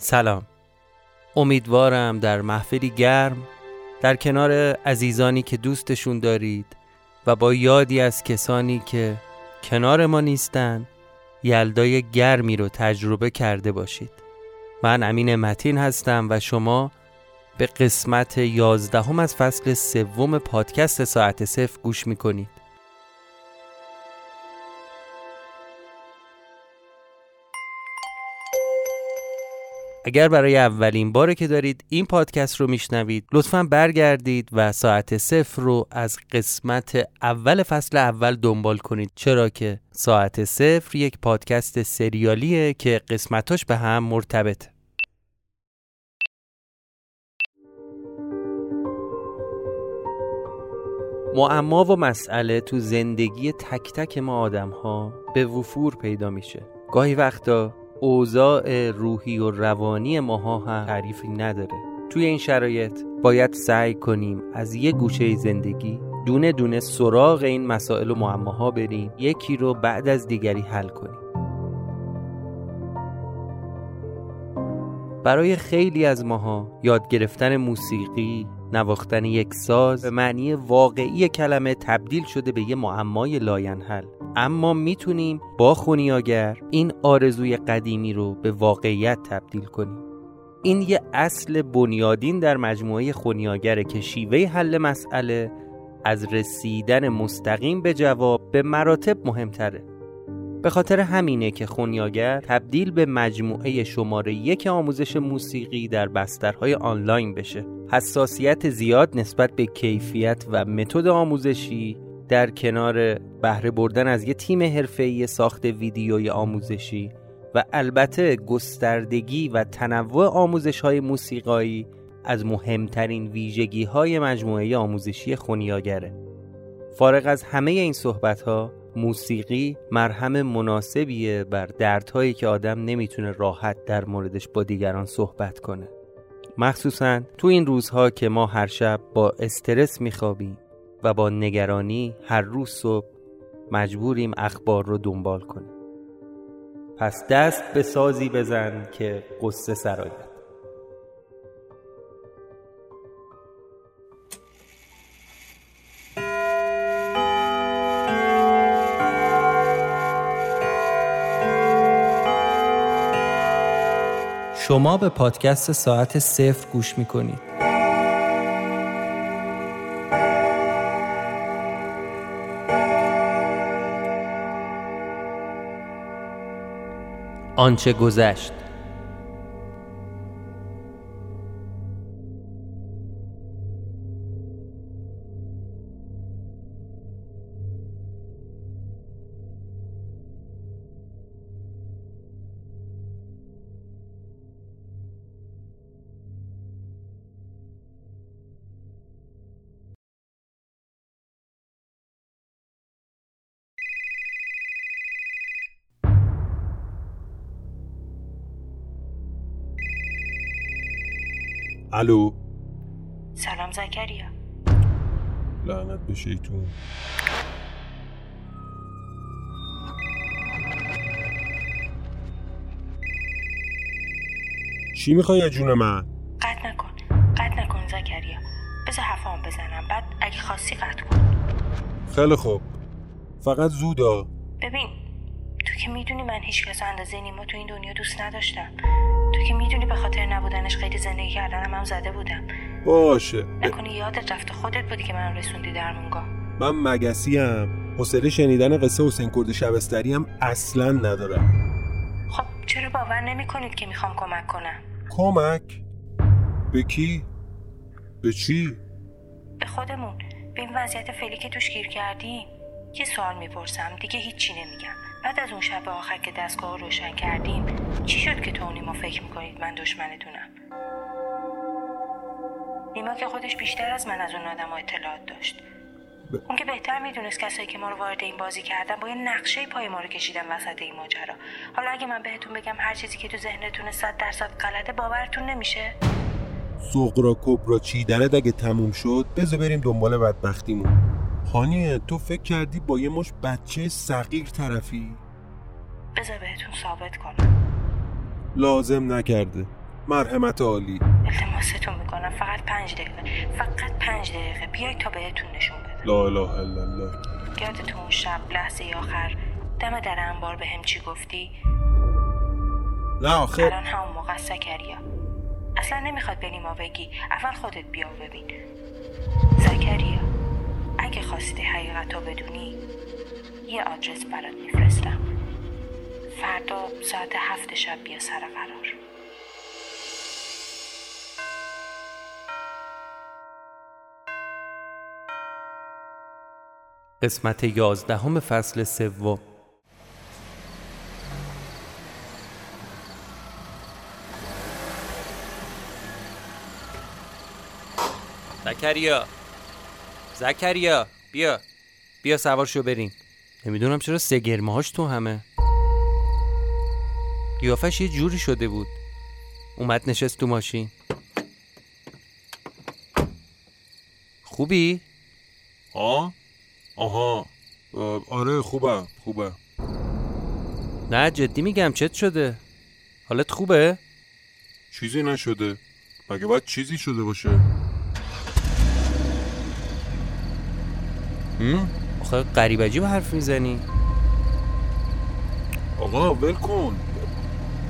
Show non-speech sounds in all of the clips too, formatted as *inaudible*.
سلام. امیدوارم در محفلی گرم در کنار عزیزانی که دوستشون دارید و با یادی از کسانی که کنار ما نیستن یلدای گرمی رو تجربه کرده باشید. من امین متین هستم و شما به قسمت یازدهم از فصل سوم پادکست ساعت صفر گوش می‌کنید. اگر برای اولین باره که دارید این پادکست رو میشنوید لطفا برگردید و ساعت صفر رو از قسمت اول فصل اول دنبال کنید. چرا که ساعت صفر یک پادکست سریالیه که قسمتاش به هم مرتبطه. معما و مسئله تو زندگی تک تک ما آدم ها به وفور پیدا میشه. گاهی وقتا اوضاع روحی و روانی ماها هم تعریفی نداره. توی این شرایط باید سعی کنیم از یه گوشه زندگی دونه دونه سراغ این مسائل و معماها بریم یکی رو بعد از دیگری حل کنیم. برای خیلی از ماها یاد گرفتن موسیقی نواختن یک ساز به معنی واقعی کلمه تبدیل شده به یه معمای لاینحل. اما می‌تونیم با خونیاگر این آرزوی قدیمی رو به واقعیت تبدیل کنیم. این یه اصل بنیادین در مجموعه خونیاگره که شیوه حل مسئله از رسیدن مستقیم به جواب به مراتب مهمتره. به خاطر همینه که خونیاگر تبدیل به مجموعه شماره یک آموزش موسیقی در بسترهای آنلاین بشه. حساسیت زیاد نسبت به کیفیت و متد آموزشی در کنار بهره بردن از یه تیم حرفه‌ای ساخت ویدیوی آموزشی و البته گستردگی و تنوع آموزش های موسیقایی از مهمترین ویژگی های مجموعه آموزشی خونیاگره. فارغ از همه این صحبت ها موسیقی مرهم مناسبیه بر دردهایی که آدم نمی‌تونه راحت در موردش با دیگران صحبت کنه. مخصوصا تو این روزها که ما هر شب با استرس میخوابیم و با نگرانی هر روز صبح مجبوریم اخبار رو دنبال کنیم. پس دست به سازی بزن که قصه سراید شما به پادکست ساعت صفر گوش می‌کنید. آنچه گذشت. الو. سلام زکریا. لعنت به شیطون. چی می‌خوای جون من؟ قطع نکن. قطع نکن زکریا. بذار حرفام بزنم. بعد اگه خواستی قطع کن. خیلی خوب. فقط زودا. ببین تو که می‌دونی من هیچ کس اندازه نیما تو این دنیا دوست نداشتم. که می‌دونی به خاطر نبودنش قید زندگی کردنم هم زده بودم. باشه. نکنی یادت رفته خودت بودی که من رسوندی درمونگاه من مگسیم. حوصله شنیدن قصه حسین کرد شبستری هم اصلا ندارم. خب چرا باور نمی کنید که می‌خوام کمک کنم؟ کمک؟ به کی؟ به چی؟ به خودمون. به این وضعیت فعلی که توش گیر کردیم یه سوال می‌پرسم. دیگه هیچی نمیگم. بعد از اون شب آخر که دستگاه رو روشن کردیم چی شد که تو و نیما فکر می‌کنید من دشمنتونم؟ نیما که خودش بیشتر از من از اون آدم اطلاعات داشت. اون که بهتر می‌دونست کسایی که ما رو وارد این بازی کردن با یه نقشه پای ما رو کشیدن وسط این ماجرا. حالا اگه من بهتون بگم هر چیزی که تو ذهنتونه صد درصد غلطه باورتون نمیشه؟ سغرا کبرا چیدنت اگه تموم شد بذار بریم دنبال بدبختیمون. خانیه تو فکر کردی با یه مش بچه صغیر طرفی؟ بذار بهتون ثابت کنم. لازم نکرده. مرحمت عالی. التماستون می‌کنم. فقط پنج دقیقه. فقط پنج دقیقه. بیای تا بهتون نشون بدم. لا اله الا الله. یادتون اون شب لحظه آخر دم در انبار به هم چی گفتی؟ نه آخه. الان همون موقع است زکریا. اصلا نمی‌خواد به نیما بگی. اول خودت بیا و ببین. زکریا اگه خواستی حقیقت رو بدونی یه آدرس برات میفرستم. فردا ساعت هفت شب بیا سر قرار. قسمت یازدهم فصل سوم. زکریا. زکریا بیا. بیا سوار شو بریم. نمی‌دونم چرا سگرمه هاش تو همه. قیافش یه جوری شده بود. اومد نشست تو ماشین. خوبی؟ آه؟ آها. آره خوبه خوبه نه جدی میگم چت شده. حالت خوبه؟ چیزی نشده. مگه باید چیزی شده باشه؟ آخه قریب به حرف می‌زنی. آقا ول کن.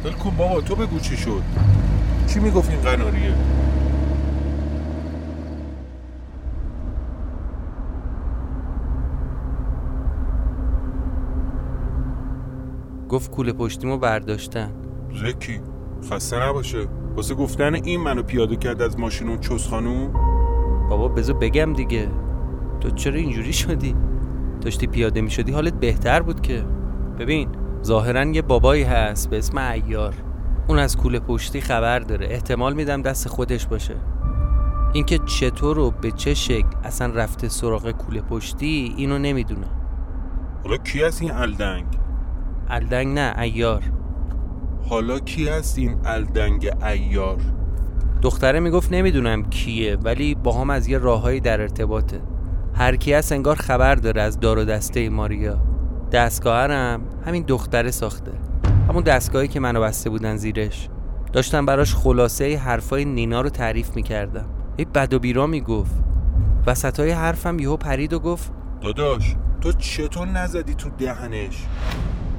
ول کن بابا تو بگو چی شد. کی می‌گفت این قناریه؟ گفت کوله پشتیمو برداشتن. زکی خسته نباشه. واسه گفتن این منو پیاده کرد از ماشین اون چوس خانوم؟ بابا بذار بگم دیگه. تو چرا اینجوری شدی؟ داشتی پیاده می شدی حالت بهتر بود که. ببین ظاهرا یه بابایی هست به اسم ایار اون از کوله پشتی خبر داره. احتمال میدم دست خودش باشه. اینکه چطور و به چه شکل اصلا رفته سراغ کوله پشتی اینو نمی‌دونم. حالا کی هست این الدنگ؟ الدنگ نه ایار حالا کی هست این الدنگ ایار دختره می‌گفت نمی‌دونم کیه ولی با هم از یه راههایی در ارتباطه. هر کی هست انگار خبر داره از دار و دسته ماریا. دستگاهرم همین دختره ساخته. همون دستگاهی که منو بسته بودن زیرش. داشتم براش خلاصه حرفای نینا رو تعریف می‌کردم. ای بد و بیرا می‌گفت. وسط های حرفم یهو پرید و گفت داداش تو چطور نزدی تو دهنش؟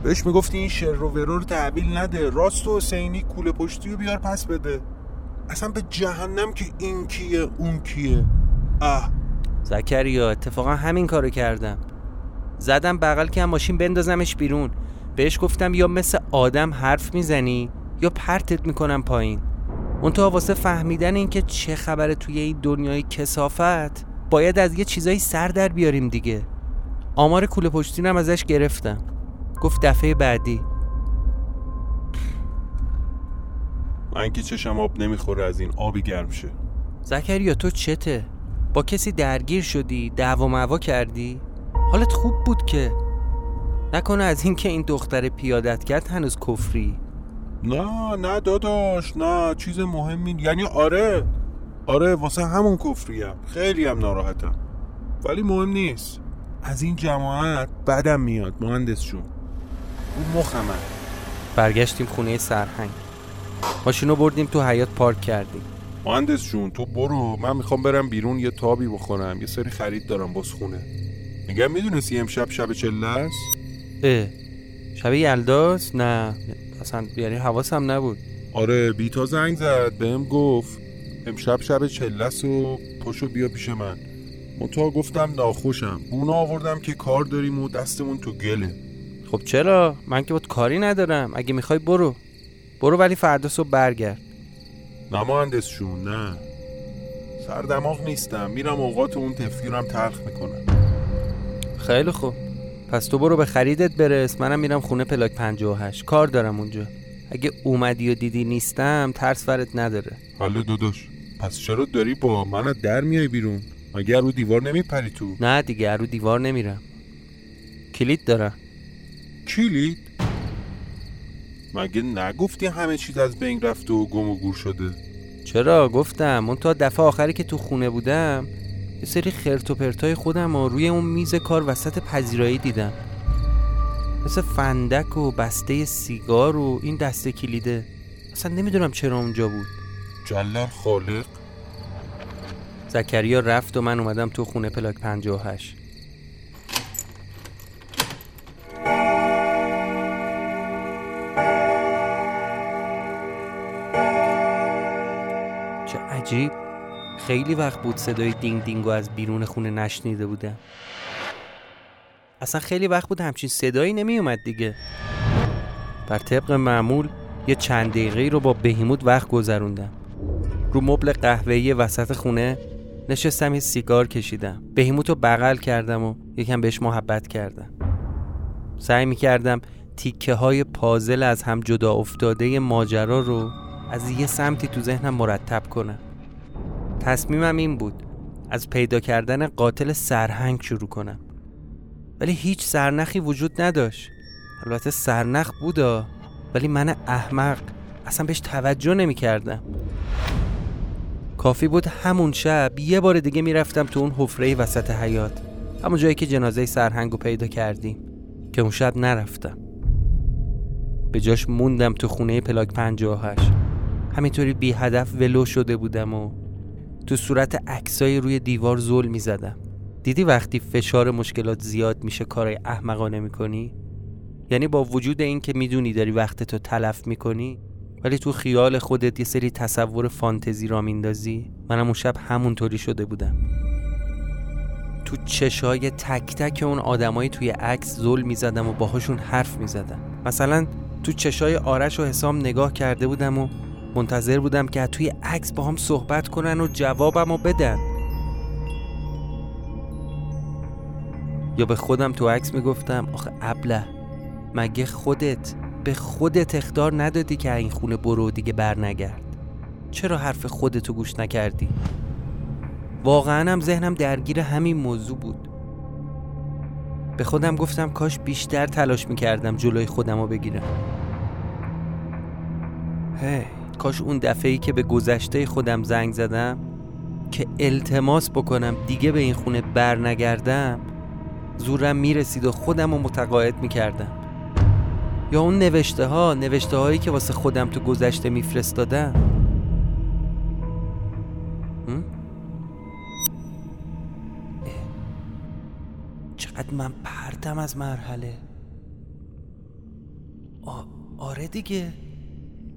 بهش می‌گفتی این شر رو ورو رو تحویل نده. راست و حسینی کوله پشتی رو بیار پس بده. اصلا به جهنم که این کیه اون کیه؟ اه. زکریا اتفاقا همین کارو کردم. زدم بغل که هم ماشین بندازمش بیرون. بهش گفتم یا مثل آدم حرف می‌زنی یا پرتت می‌کنم پایین. منتها واسه فهمیدن اینکه چه خبره توی این دنیای کسافت باید از یه چیزایی سر در بیاریم دیگه. آمار کوله پشتینم ازش گرفتم. گفت دفعه بعدی. من که چشم آب نمی‌خوره از این آبی گرم شه. زکریا تو چته؟ با کسی درگیر شدی؟ دعوا معوا کردی؟ حالت خوب بود که. نکنه از اینکه این دختر پیادت کرد هنوز کفری. نه نه داداش نه چیز مهمی یعنی آره آره واسه همون کفریم خیلی هم ناراحتم. ولی مهم نیست. از این جماعت بدم میاد مهندس جون. اون مخمه برگشتیم خونه سرهنگ. ماشینو بردیم تو حیات پارک کردیم. مهندس جون تو برو من می‌خوام برم بیرون یه تابی بخورم. یه سری خرید دارم باز خونه. میگم می‌دونستی امشب شب چله است اه. شب یلداست نه. اصلا یعنی حواسم نبود. آره بیتا زنگ زد بهم گفت. امشب شب چله است و پشو بیا پیش من. منتها گفتم ناخوشم. بونا آوردم که کار داریم و دستمون تو گله. خب چرا؟ من که بود کاری ندارم. اگه می‌خوای برو. برو ولی فردا صبح برگرد. نه مهندس جون نه. سردماغ نیستم. میرم اوقات اون تفکیرم تلخ می‌کنم. خیلی خوب. پس تو برو به خریدت برس. منم میرم خونه پلاک 58 کار دارم اونجا. اگه اومدی و دیدی نیستم ترس فرت نداره. حالا داداش پس چرا داری با من در میای بیرون؟ مگه رو دیوار نمیپری تو؟ نه دیگه رو دیوار نمیرم. کلید دارم. کلید؟ مگه نگفتی همه چیز از بین رفته و گم و گور شده؟ چرا؟ گفتم. اون تا دفعه آخری که تو خونه بودم یه سری خرت و پرتای خودم و روی اون میز کار وسط پذیرایی دیدم. مثل فندک و بسته سیگار و این دسته کلیده. اصلا نمی‌دونم چرا اونجا بود. جلل خالق؟ زکریا رفت و من اومدم تو خونه پلاک 58 چه عجیب. خیلی وقت بود صدای دینگ دینگو از بیرون خونه نشنیده بودم. اصلا خیلی وقت بود همچین صدایی نمی اومد دیگه. بر طبق معمول یه چند دقیقه رو با بهیموت وقت گذروندم. رو مبل قهوه‌ای وسط خونه نشستم یه سیگار کشیدم. بهیموت رو بغل کردم و یکم بهش محبت کردم. سعی می‌کردم تیکه های پازل از هم جدا افتاده ماجرا رو از یه سمتی تو ذهنم مرتب کنم. تصمیمم این بود از پیدا کردن قاتل سرهنگ شروع کنم. ولی هیچ سرنخی وجود نداشت. البته سرنخ بودا ولی من احمق اصلا بهش توجه نمی کردم کافی بود همون شب یه بار دیگه می‌رفتم تو اون حفره وسط حیات همون جایی که جنازه سرهنگو پیدا کردیم که اون شب نرفتم. به جاش موندم تو خونه پلاک 58 همینطوری بی هدف ولو شده بودم و تو صورت عکسای روی دیوار زل می زدم دیدی وقتی فشار مشکلات زیاد میشه کارای احمقانه می‌کنی؟ یعنی با وجود این که می‌دونی داری وقت تو تلف می‌کنی ولی تو خیال خودت یه سری تصور فانتزی را میندازی؟ منم اون شب همونطوری شده بودم. تو چشای تک تک اون آدمایی توی عکس زل می‌زدم و باهاشون حرف می‌زدم. مثلا تو چشای آرش و حسام نگاه کرده بودم و منتظر بودم که توی عکس با هم صحبت کنن و جوابم رو بدن. یا به خودم تو عکس می‌گفتم آخه ابله مگه خودت به خودت اختار ندادی که این خونه برو دیگه بر نگرد چرا حرف خودتو گوش نکردی؟ واقعا هم ذهنم درگیر همین موضوع بود. به خودم گفتم کاش بیشتر تلاش می‌کردم جلوی خودم رو بگیرم. هی. کاش اون دفعه ای که به گذشته خودم زنگ زدم که التماس بکنم دیگه به این خونه بر نگردم زورم می‌رسید و خودم رو متقاعد می‌کردم. یا اون نوشته ها نوشته هایی که واسه خودم تو گذشته میفرستادم. چقدر من پرتم از مرحله. آره دیگه.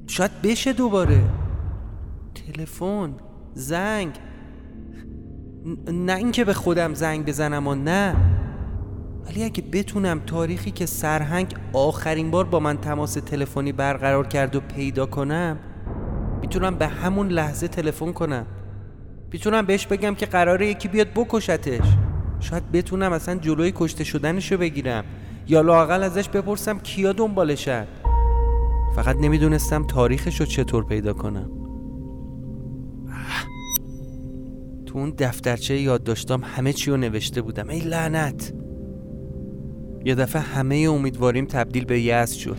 شاید بشه دوباره. تلفن زنگ. نه اینکه به خودم زنگ بزنم و نه. ولی اگه بتونم تاریخی که سرهنگ آخرین بار با من تماس تلفنی برقرار کرد و پیدا کنم می‌تونم به همون لحظه تلفن کنم. می‌تونم بهش بگم که قراره یکی بیاد بکشتش. شاید بتونم اصلا جلوی کشته شدنشو بگیرم یا لاقل ازش بپرسم کیا دنبالشن. فقط نمی‌دونستم تاریخشو چطور پیدا کنم. تو اون دفترچه یاد داشتم همه چی رو نوشته بودم. ای لعنت! یه دفعه همه امیدواریم تبدیل به یأس شد.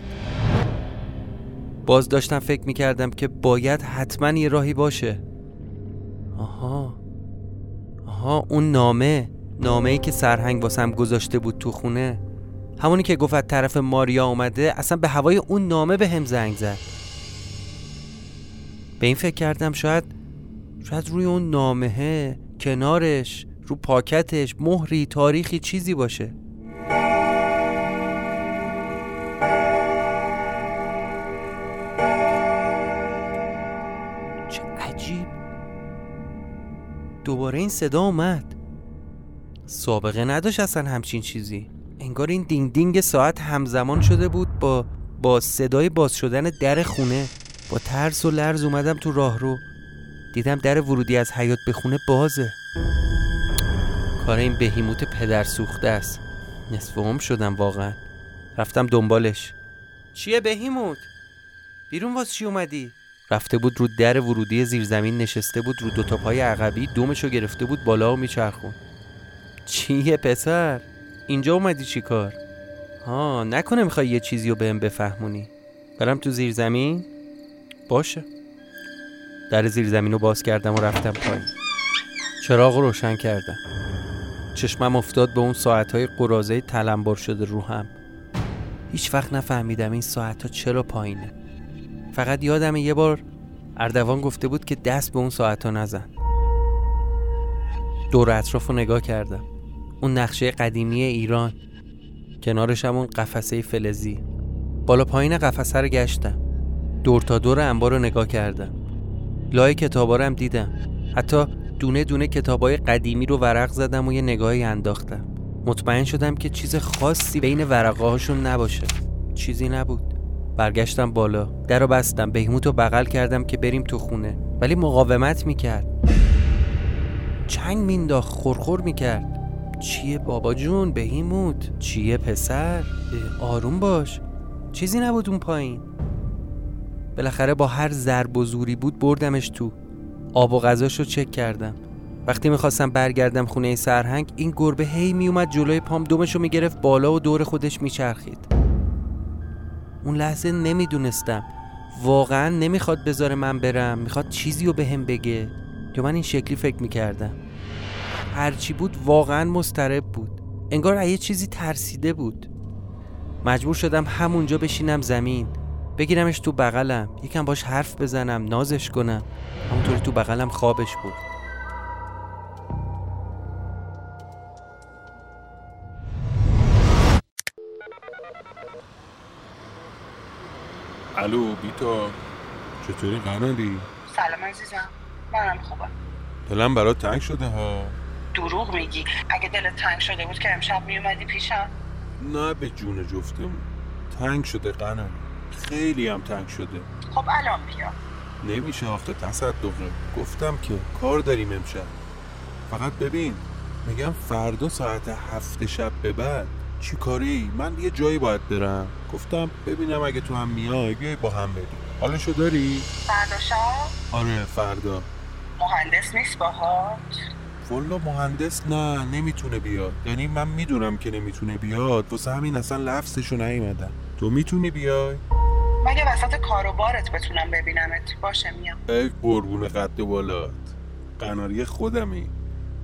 باز داشتم فکر می‌کردم که باید حتما یه راهی باشه. آها. آها اون نامه. نامه ای که سرهنگ واسم گذاشته بود تو خونه. همونی که گفت طرف ماریا اومده اصلا به هوای اون نامه به هم زنگ زد. به این فکر کردم شاید شاید روی اون نامه کنارش رو پاکتش مهری تاریخی چیزی باشه. چه عجیب. دوباره این صدا اومد. سابقه نداشت اصلا همچین چیزی. انگار این دینگ دینگ ساعت همزمان شده بود با با صدای باز شدن در خونه. با ترس و لرز اومدم تو راه رو. دیدم در ورودی از حیات به خونه بازه. کار این بهیموت پدر سوخته است. نصف هم شدم واقعا. رفتم دنبالش. چیه بهیموت؟ بیرون واس چی اومدی؟ رفته بود رو در ورودی زیرزمین نشسته بود رو دوتا پای عقبی دومشو گرفته بود بالا و میچرخون. چیه پسر؟ اینجا اومدی چی کار؟ ها نکنه می‌خوای یه چیزی رو بهم بفهمونی. برم تو زیر زمین؟ باشه. در زیر زمین رو باز کردم و رفتم پایین. چراغ رو روشن کردم. چشمم افتاد به اون ساعتهای قرازه تلمبار شده رو هم. هیچ وقت نفهمیدم این ساعت ها چرا پایینه. فقط یادم یه بار اردوان گفته بود که دست به اون ساعت ها نزن. دور اطراف رو نگاه کردم. اون نقشه قدیمی ایران کنارش هم اون قفسه فلزی. بالا پایین قفسه رو گشتم. دور تا دور انبار رو نگاه کردم. لای کتابا رو هم دیدم. حتی دونه دونه کتابای قدیمی رو ورق زدم و یه نگاهی انداختم. مطمئن شدم که چیز خاصی بین ورقه هاشون نباشه. چیزی نبود. برگشتم بالا. در رو بستم. بهیموت رو بغل کردم که بریم تو خونه. ولی مقاومت می‌کرد. چنگ مینداخت. خورخور می‌کرد. چیه بابا جون؟ بهیموت چیه پسر؟ آروم باش. چیزی نبود اون پایین. بالاخره با هر ضرب و زوری بود بردمش تو. آب و غذاش رو چک کردم. وقتی می‌خواستم برگردم خونه سرهنگ این گربه هی میومد جلوی پام دومش رو می‌گرفت بالا و دور خودش میچرخید. اون لحظه نمی‌دونستم. واقعا نمی‌خواد بذاره من برم. می‌خواد چیزی رو به هم بگه. یا من این شکلی فکر می‌کردم. هرچی بود واقعا مسترب بود. انگار یه چیزی ترسیده بود. مجبور شدم همونجا بشینم زمین بگیرمش تو بغلم یکم باش حرف بزنم نازش کنم. همونطوری تو بغلم خوابش بود الو بیتا. چطوری؟ قناری؟ سلام عزیزم. منم خوبم. دلم برات تنگ شده ها. دروغ میگی؟ اگه دلت تنگ شده بود که امشب میومدی پیشم؟ نه به جون جفتم. تنگ شده قناری خیلی هم تنگ شده. خب الان بیا. نمیشه آخه تصدقه گفتم که کار داریم امشب. فقط ببین میگم فردا ساعت هفت شب به بعد. چی کاری؟ من یه جایی باید برم. گفتم ببینم اگه تو هم میای بیای با هم بریم. حالشو داری؟ فردا شب؟ آره فردا. مهندس نیست باهات؟ والا مهندس نه نمی‌تونه بیاد. یعنی من می‌دونم که نمی‌تونه بیاد. واسه همین اصلا لفظشو نیومدم تو می‌تونی بیای؟ مگه وسط کار و بارت بتونم ببینمت. باشه میام. ای قربون قد بالات. قناری خودمی.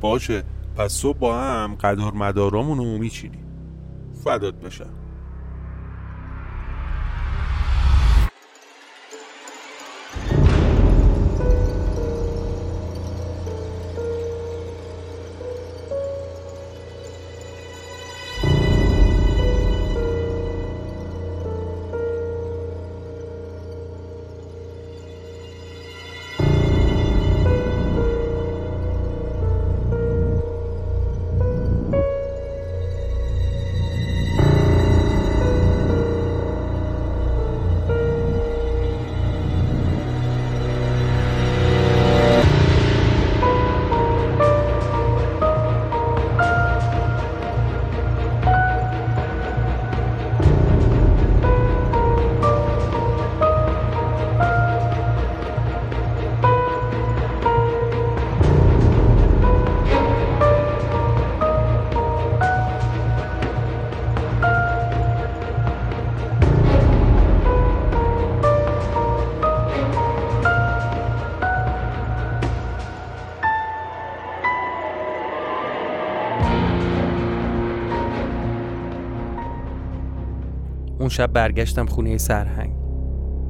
باشه. پس صبح با هم قدار مدارامونو میچینیم. فدات بشم. شب برگشتم خونه سرهنگ.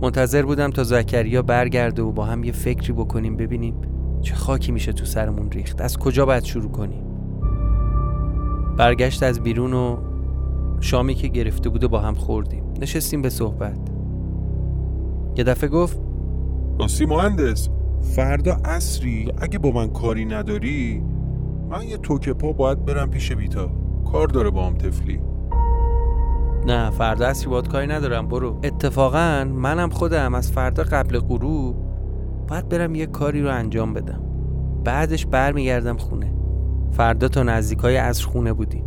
منتظر بودم تا زکریا برگرده و با هم یه فکری بکنیم ببینیم چه خاکی میشه تو سرمون ریخت. از کجا باید شروع کنیم؟ برگشت از بیرون و شامی که گرفته بود و با هم خوردیم. نشستیم به صحبت. یه دفعه گفت راستی مهندس فردا اصری اگه با من کاری نداری من یه توکه پا باید برم پیش بیتا کار داره با هم تفلی نه فردا اصری باید کاری ندارم برو. اتفاقا منم خودم از فردا قبل غروب باید برم یه کاری رو انجام بدم. بعدش برمیگردم خونه. فردا تا نزدیکای از خونه بودیم.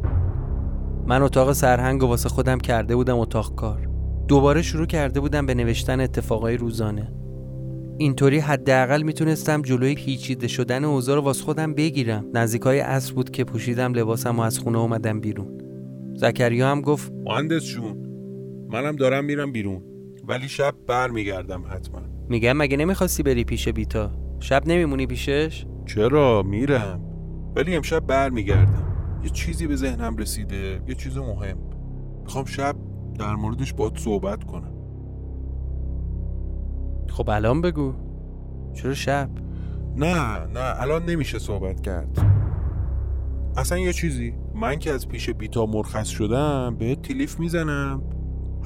من اتاق سرهنگ و واسه خودم کرده بودم اتاق کار. دوباره شروع کرده بودم به نوشتن اتفاقای روزانه. اینطوری حداقل می‌تونستم جلوی پیچیده شدن اوضاع رو واسه خودم بگیرم. نزدیکای عصر بود که پوشیدم لباسم و از خونه اومدم بیرون. زکریا هم گفت مهندس جون منم دارم میرم بیرون. ولی شب بر میگردم حتما. میگم مگه نمی‌خواستی بری پیش بیتا؟ شب نمیمونی پیشش؟ چرا؟ میرم. ولی امشب بر میگردم یه چیزی به ذهنم رسیده یه چیز مهم. می‌خوام شب در موردش باید صحبت کنم. خب الان بگو. چرا شب؟ نه نه الان نمیشه صحبت کرد. اصلا یه چیزی. من که از پیش بیتا مرخص شدم به تلیف می‌زنم.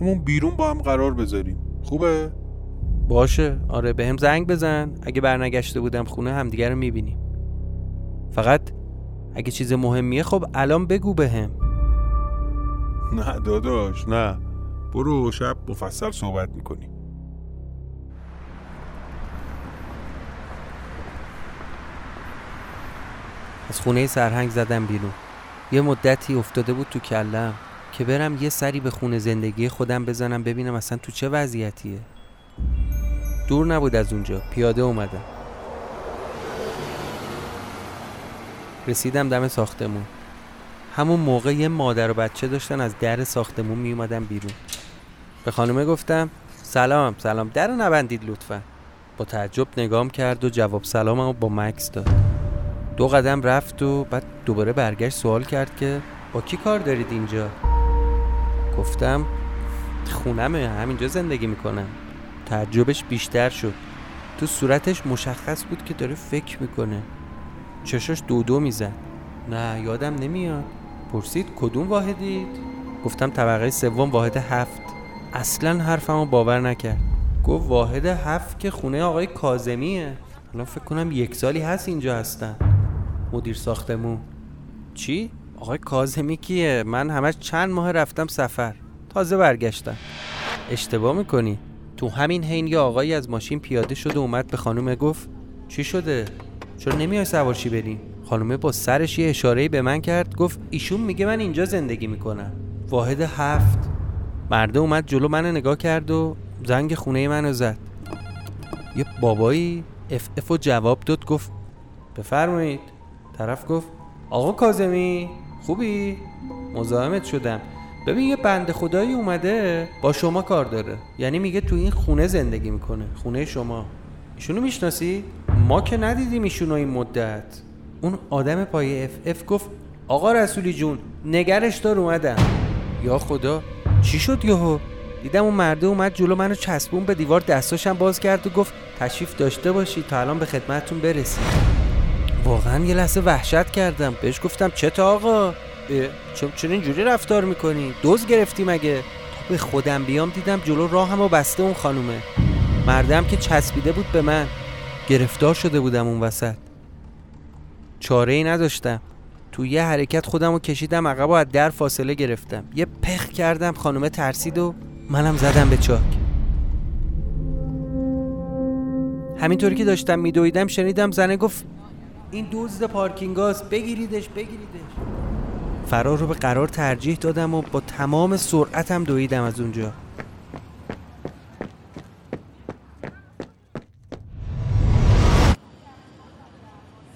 همون بیرون با هم قرار بذاریم. خوبه؟ باشه. آره به هم زنگ بزن. اگه برنگشته بودم خونه همدیگه رو می‌بینیم. فقط اگه چیز مهمیه خب الان بگو به هم نه داداش نه. برو شب مفصل صحبت می‌کنی از خونه سرهنگ زدم بیرون. یه مدتی افتاده بود تو کلم که برم یه سری به خونه زندگی خودم بزنم ببینم اصلا تو چه وضعیتیه. دور نبود از اونجا پیاده اومدم. رسیدم دم ساختمون. همون موقع یه مادر و بچه داشتن از در ساختمون می اومدن بیرون. به خانومه گفتم سلام سلام در نبندید لطفا. با تعجب نگام کرد و جواب سلاممو با مکس داد. دو قدم رفت و بعد دوباره برگشت سوال کرد که با کی کار دارید اینجا؟ گفتم خونمه همینجا زندگی می‌کنم. تعجبش بیشتر شد. تو صورتش مشخص بود که داره فکر می‌کنه. چشاش دو دو می‌زد. نه یادم نمیاد. پرسید کدوم واحدید؟ گفتم طبقه سوم واحد هفت. اصلا حرفمو باور نکرد. گفت واحد هفت که خونه آقای کازمیه الان فکر کنم یک سالی هست اینجا هستن. مدیر ساختمون چی؟ آقای کازمی کیه؟ من همش چند ماه رفتم سفر تازه برگشتم اشتباه می‌کنی تو همین حین یه آقایی از ماشین پیاده شد و اومد به خانومه گفت چی شده؟ چرا نمیای سوارشی بریم؟ خانومه با سرش یه اشاره به من کرد گفت ایشون میگه من اینجا زندگی می‌کنم واحد هفت مرده اومد جلو من نگاه کرد و زنگ خونه منو زد یه بابایی اف اف و جواب داد گفت بفرمایید طرف گفت آقا کازمی خوبی؟ مزاحمت شدم. ببین یه بند خدایی اومده با شما کار داره. یعنی میگه تو این خونه زندگی می‌کنه خونه شما. ایشونو می‌شناسی؟ ما که ندیدیم ایشونو این مدت. اون آدم پای اف اف گفت آقا رسولی جون نگرش دار اومدم. یا خدا چی شد یهو؟ دیدم اون مرده اومد جلو منو چسبون به دیوار دستاشم باز کرد و گفت تشریف داشته باشی تا الان به خدمتتون برسید واقعا یه لحظه وحشت کردم. بهش گفتم چه آقا؟ چرا اینجوری رفتار می‌کنی؟ دوز گرفتی مگه تا به خودم بیام دیدم جلو راهم و بسته اون خانومه. مردم که چسبیده بود به من. گرفتار شده بودم اون وسط. چاره ای نداشتم. تو یه حرکت خودم رو کشیدم عقب و از در فاصله گرفتم. یه پخ کردم خانومه ترسید و منم زدم به چاک. همینطوری که داشتم میدویدم شنیدم زنه گفت این دزد پارکینگاست بگیریدش بگیریدش. فرار رو به قرار ترجیح دادم و با تمام سرعتم دویدم از اونجا.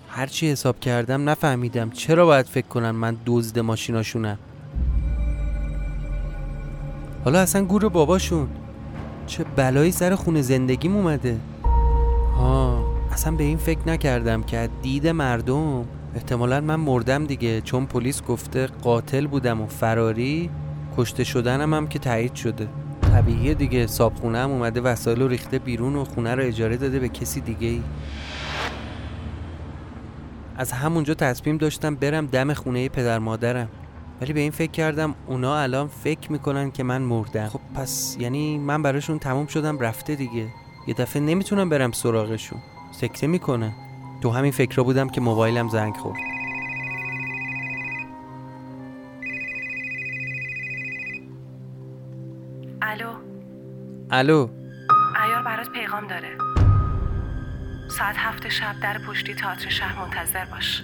هرچی حساب کردم نفهمیدم چرا باید فکر کنن من دزد ماشیناشونم. حالا اصلا گور باباشون. چه بلایی سر خونه زندگیم اومده. ها اصلا به این فکر نکردم که دید مردم احتمالا من مردم دیگه چون پلیس گفته قاتل بودم و فراری کشته شدنم هم که تایید شده. طبیعیه دیگه صابخونه هم اومده وسایل رو ریخته بیرون و خونه رو اجاره داده به کسی دیگه ای از همونجا تصمیم داشتم برم دم خونه پدر مادرم. ولی به این فکر کردم اونا الان فکر می‌کنن که من مردم. خب پس یعنی من براشون تموم شدم رفته دیگه. یه دفعه نمی‌تونم برم سراغشون. سکته می‌کنه. تو همین فکر بودم که موبایلم زنگ خورد. الو. الو. ایار برات پیغام داره. ساعت هفت شب در پشتی تئاتر شهر منتظر باش.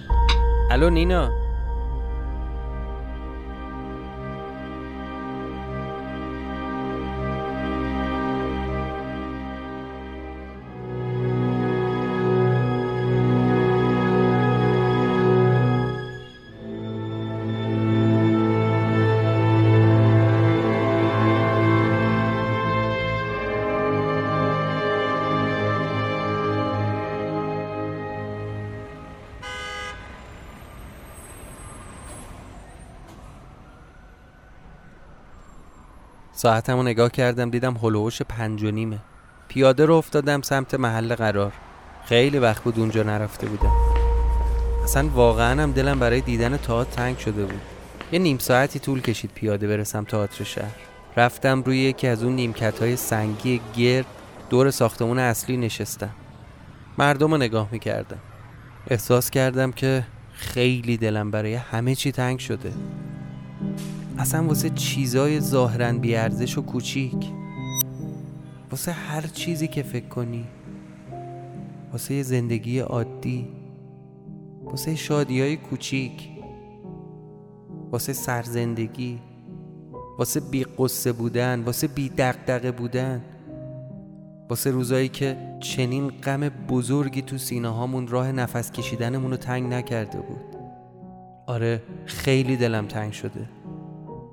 الو نینا. ساعتمو نگاه کردم دیدم هلوهوش پنج و نیمه پیاده رو افتادم سمت محل قرار. خیلی وقت بود اونجا نرفته بودم. اصلا واقعا هم دلم برای دیدن تئاتر تنگ شده بود. یه نیم ساعتی طول کشید پیاده برسم تئاتر شهر. رفتم روی یکی از اون نیمکت های سنگی گرد دور ساختمون اصلی نشستم. مردم رو نگاه می‌کردم. احساس کردم که خیلی دلم برای همه چی تنگ شده. اصلا واسه چیزای ظاهرا بیارزش و کوچیک. واسه هر چیزی که فکر کنی. واسه زندگی عادی. واسه شادی های کوچیک. واسه سرزندگی. واسه بی قصه بودن. واسه بی دقدقه بودن. واسه روزایی که چنین غم بزرگی تو سینه هامون راه نفس کشیدنمون رو تنگ نکرده بود. آره خیلی دلم تنگ شده.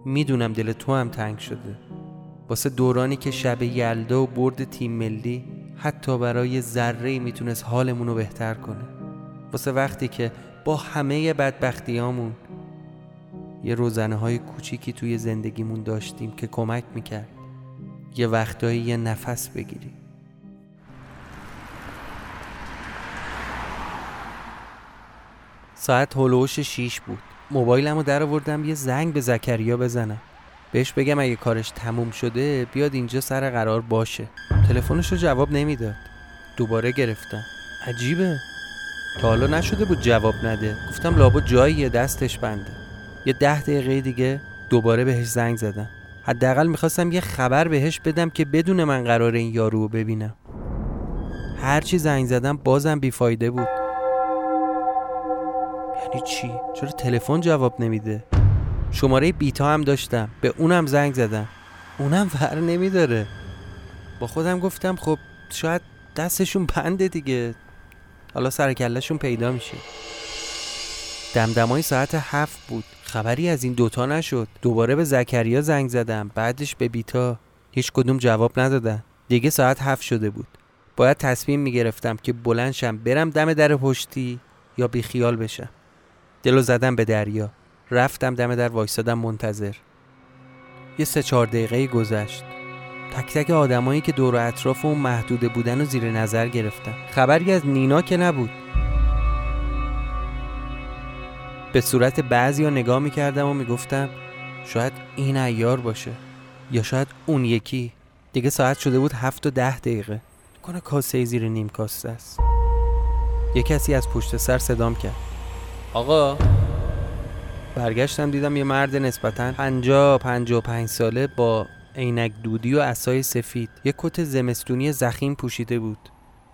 می‌دونم دل تو هم تنگ شده. واسه دورانی که شب یلدا و برد تیم ملی حتی برای ذره می‌تونست حالمون رو بهتر کنه. واسه وقتی که با همه بدبختیامون یه روزنه های کوچیکی توی زندگیمون داشتیم که کمک می‌کرد یه وقتایی یه نفس بگیریم. ساعت هلوش شیش بود. موبایلمو در آوردم یه زنگ به زکریا بزنم. بهش بگم اگه کارش تموم شده بیاد اینجا سر قرار باشه. تلفنش رو جواب نمی‌داد. دوباره گرفتم. عجیبه. تا حالا نشده بود جواب نده. گفتم لابد جاییه دستش بنده. یه ده دقیقه دیگه دوباره بهش زنگ زدم. حداقل می‌خواستم یه خبر بهش بدم که بدون من قرار این یارو رو ببینم. هرچی زنگ زدم بازم بیفایده بود. یعنی چی؟ چرا تلفن جواب نمیده؟ شماره بیتا هم داشتم. به اونم زنگ زدم. اونم ور نمیداره. با خودم گفتم خب شاید دستشون بنده دیگه. حالا سرکلشون پیدا میشه. دمدمای ساعت هفت بود. خبری از این دوتا نشد. دوباره به زکریا زنگ زدم. بعدش به بیتا. هیچ کدوم جواب ندادن. دیگه ساعت هفت شده بود. باید تصمیم می‌گرفتم که بلنشم برم دم در پشتی یا بیخیال بشم. دلو زدم به دریا. رفتم دم در وایستادم منتظر. یه سه چهار دقیقه گذشت. تک تک آدمایی که دور و اطراف اون محدوده بودن و زیر نظر گرفتم خبری از نینا که نبود. به صورت بعضی ها نگاه می‌کردم و می‌گفتم شاید این ایار باشه یا شاید اون یکی. دیگه ساعت شده بود هفت و ده دقیقه. کنه کاسه زیر نیم کاسه است. یه کسی از پشت سر صدام کرد. آقا. برگشتم دیدم یه مرد نسبتا پنجا پنجا پنج ساله با عینک دودی و اسای سفید. یه کت زمستونی زخیم پوشیده بود.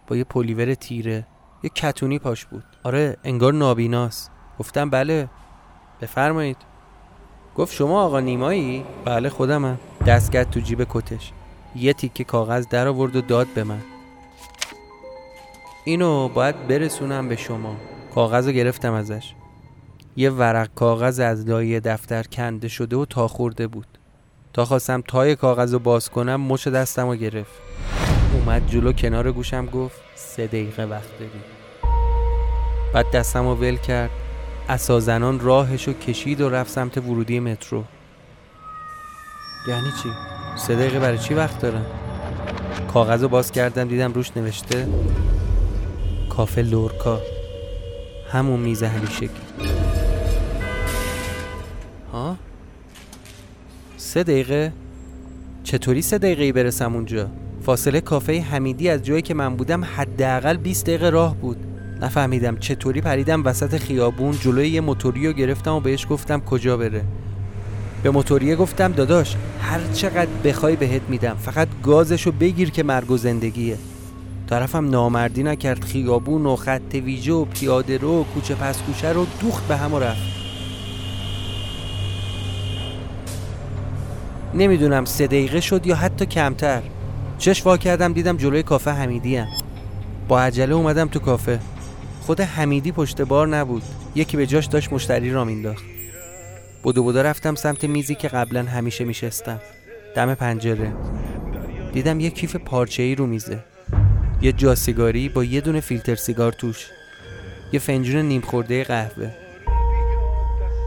با یه پلیور تیره. یه کتونی پاش بود. آره انگار نابیناست. گفتم بله. بفرمایید. گفت شما آقا نیمایی؟ بله خودمم. دست کرد تو جیب کتش. یه تیکه کاغذ در آورد و داد به من. اینو باید برسونم به شما. کاغذ رو گرفتم ازش. یه ورق کاغذ از لایه دفتر کنده شده و تا خورده بود. تا خواستم تای کاغذ رو باز کنم مش دستم رو گرفت. اومد جلو کنار گوشم گفت سه دقیقه وقت داری. بعد دستم رو ول کرد. اسازنان راهش رو کشید و رفت سمت ورودی مترو. یعنی چی؟ سه دقیقه برای چی وقت دارم؟ کاغذ رو باز کردم دیدم روش نوشته کافه لورکا. همون میز همیشگی ها؟ سه دقیقه؟ چطوری سه دقیقه برسم اونجا؟ فاصله کافه حمیدی از جایی که من بودم حداقل 20 دقیقه راه بود. نفهمیدم چطوری پریدم وسط خیابون جلوی یه موتوری رو گرفتم و بهش گفتم کجا بره. به موتوریه گفتم داداش هر چقدر بخوای بهت میدم فقط گازشو بگیر که مرگ و زندگیه. طرفم نامردی نکرد خیابون و خط ویژه و پیاده رو و کوچه پس کوچه رو دوخت به هم رفت. نمی‌دونم سه دقیقه شد یا حتی کمتر. چش وا کردم دیدم جلوی کافه حمیدی هم. با عجله اومدم تو کافه. خود حمیدی پشت بار نبود. یکی به جاش داشت مشتری را مینداخت. بودو بودو رفتم سمت میزی که قبلا همیشه میشستم. دم پنجره. دیدم یه کیف پارچه ای رو میزه. یه جا سیگاری با یه دونه فیلتر سیگار توش. یه فنجون نیم خورده قهوه.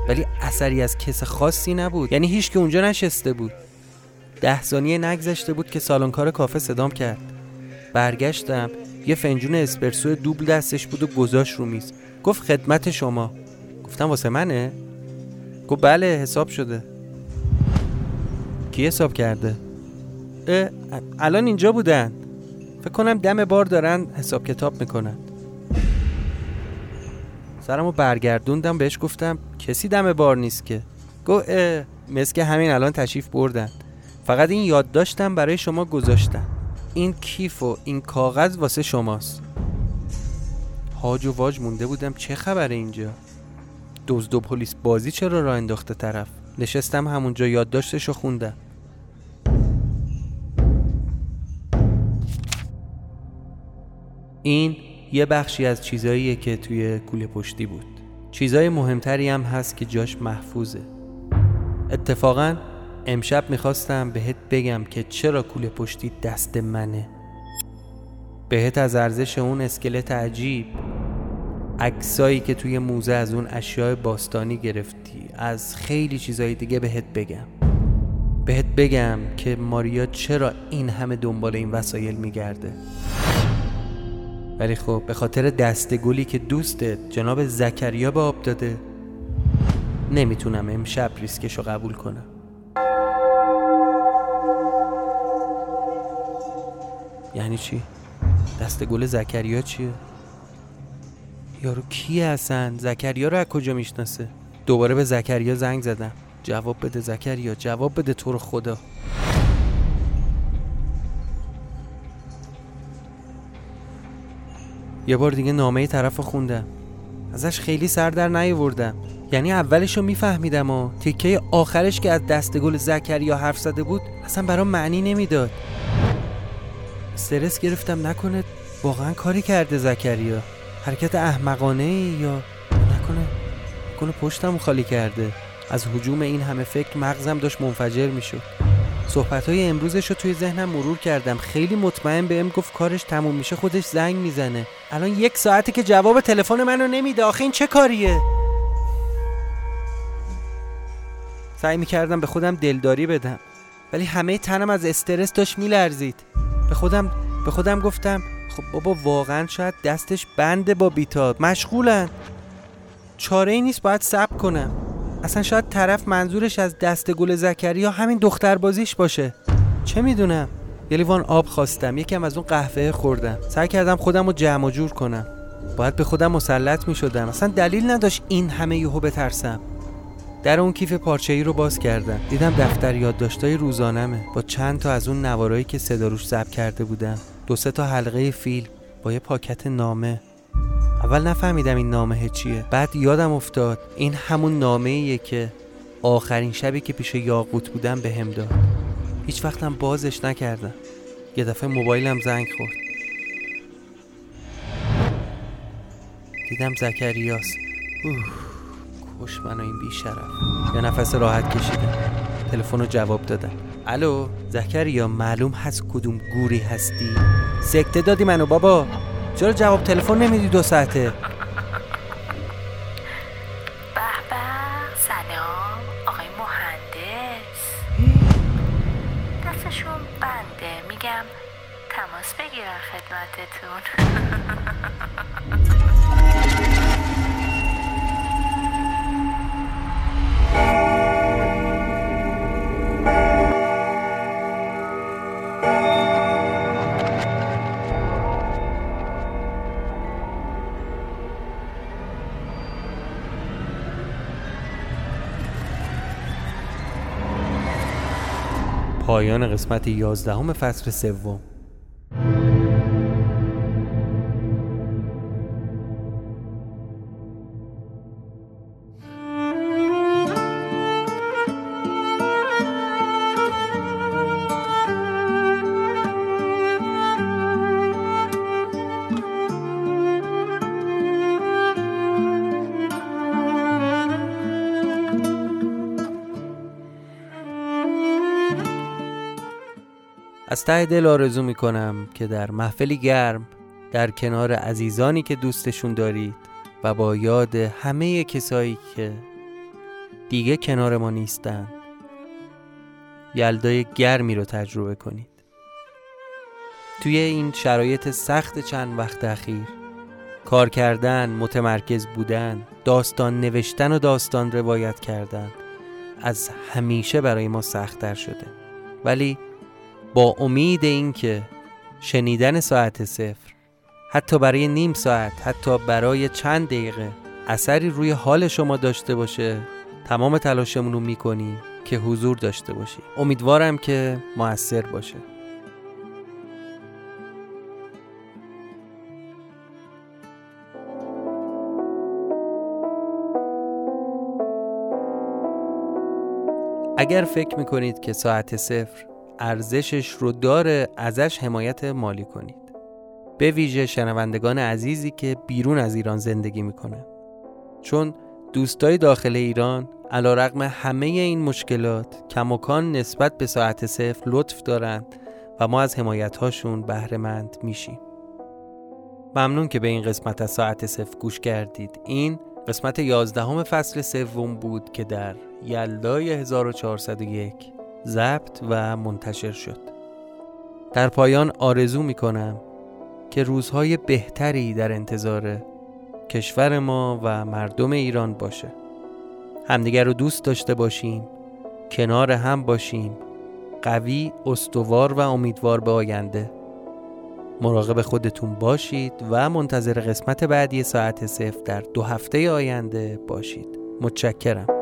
ولی اثری از کس خاصی نبود. یعنی هیچ که اونجا نشسته بود. ده ثانیه نگذشته بود که سالنکار کافه صدام کرد. برگشتم یه فنجون اسپرسو دوبل دستش بود و گذاشت رو میز. گفت خدمت شما. گفتم واسه منه؟ گفت بله حساب شده. کی حساب کرده؟ الان اینجا بودن. فکر کنم دم بار دارن حساب کتاب می‌کنن. سرمو برگردوندم بهش گفتم کسی دم بار نیست که؟ گو مثل که همین الان تشریف بردن. فقط این یاد داشتم برای شما گذاشتم این کیف و این کاغذ واسه شماست. هاج و واج مونده بودم چه خبره اینجا؟ دزد و پلیس بازی چرا راه انداخته طرف؟ نشستم همونجا یادداشتش رو خوندم. این یه بخشی از چیزاییه که توی کوله پشتی بود. چیزای مهمتری هم هست که جاش محفوظه. اتفاقا امشب می‌خواستم بهت بگم که چرا کوله پشتی دست منه. بهت از ارزش اون اسکلت عجیب عکسایی که توی موزه از اون اشیاء باستانی گرفتی از خیلی چیزای دیگه بهت بگم. بهت بگم که ماریا چرا این همه دنبال این وسایل میگرده. ولی خب به خاطر دستگلی که دوستت جناب زکریا به آب داده نمی‌تونم امشب ریسکشو قبول کنم یعنی چی؟ دست گل زکریا چیه؟ یارو کی هستن؟ زکریا رو از کجا می‌شناسه؟ دوباره به زکریا زنگ زدم جواب بده زکریا جواب بده تو رو خدا یه بار دیگه نامه طرف خوندم. ازش خیلی سر در نیاوردم. یعنی اولش رو میفهمیدم و تیکه آخرش که از دست گل زکریا حرف زده بود اصلا برام معنی نمی‌داد. استرس گرفتم نکنه واقعا کاری کرده زکریا. حرکت احمقانه یا نکنه نکنه پشتم خالی کرده. از حجوم این همه فکر مغزم داشت منفجر می‌شد. صحبت های امروزش رو توی ذهنم مرور کردم. خیلی مطمئن بهم گفت کارش تموم میشه خودش زنگ می‌زنه. الان یک ساعته که جواب تلفن منو نمیده. آخه این چه کاریه؟ سعی می‌کردم به خودم دلداری بدم. ولی همه تنم از استرس داشت میلرزید. به خودم به خودم گفتم خب بابا واقعا شاید دستش بنده با بیتاب. مشغولن. چاره ای نیست باید صبر کنم. اصلا شاید طرف منظورش از دست گل زکریا همین دختر بازیش باشه. چه می‌دونم؟ یه لیوان آب خواستم یکم از اون قهوه خوردم. سعی کردم خودم رو جمع جور کنم. باید به خودم مسلط می شدم اصلا دلیل نداشت این همه یهو بترسم. در اون کیف پارچه ای رو باز کردم. دیدم دفتر یادداشتای روزانمه. با چند تا از اون نوارایی که صدا روش ضبط کرده بودم. دو سه تا حلقه فیلم با یه پاکت نامه. اول نفهمیدم این نامه چیه. بعد یادم افتاد این همون نامه ایه که آخرین شبی که پیش یاقوت بودم به هم داد. هیچ وقتم بازش نکردم. یه دفعه موبایلم زنگ خورد. دیدم زکریاس. اوه کش منو این بیشرف. یا نفس راحت کشیدم تلفن رو جواب دادم الو زکریا معلوم هست کدوم گوری هستی؟ سکته دادی منو بابا. چرا جواب تلفن نمیدی دو ساعته؟ سلام آقای مهندس. دستشون بنده میگم تماس بگیرن خدمتتون. *laughs* پایان قسمت 11 فصل سوم. از ته دل آرزو می کنم که در محفلی گرم در کنار عزیزانی که دوستشون دارید و با یاد همه کسایی که دیگه کنار ما نیستن یلدای گرمی رو تجربه کنید. توی این شرایط سخت چند وقت اخیر کار کردن، متمرکز بودن، داستان نوشتن و داستان روایت کردن از همیشه برای ما سختتر شده. ولی با امید اینکه شنیدن ساعت صفر حتی برای نیم ساعت حتی برای چند دقیقه اثری روی حال شما داشته باشه تمام تلاشمون رو می‌کنیم که حضور داشته باشی. امیدوارم که موثر باشه. اگر فکر می‌کنید که ساعت صفر ارزشش رو داره ازش حمایت مالی کنید. به ویژه شنوندگان عزیزی که بیرون از ایران زندگی می‌کنه چون دوستای داخل ایران علا رقم همه این مشکلات کماکان نسبت به ساعت صفر لطف دارند و ما از حمایت هاشون بهره مند میشیم. ممنون که به این قسمت از ساعت صفر گوش کردید. این قسمت یازدهم فصل سوم بود که در یلدای 1401 ضبط و منتشر شد. در پایان آرزو می کنم که روزهای بهتری در انتظار کشور ما و مردم ایران باشه. همدیگر رو دوست داشته باشیم کنار هم باشیم قوی، استوار و امیدوار به آینده. مراقب خودتون باشید و منتظر قسمت بعدی ساعت صفر در دو هفته آینده باشید. متشکرم.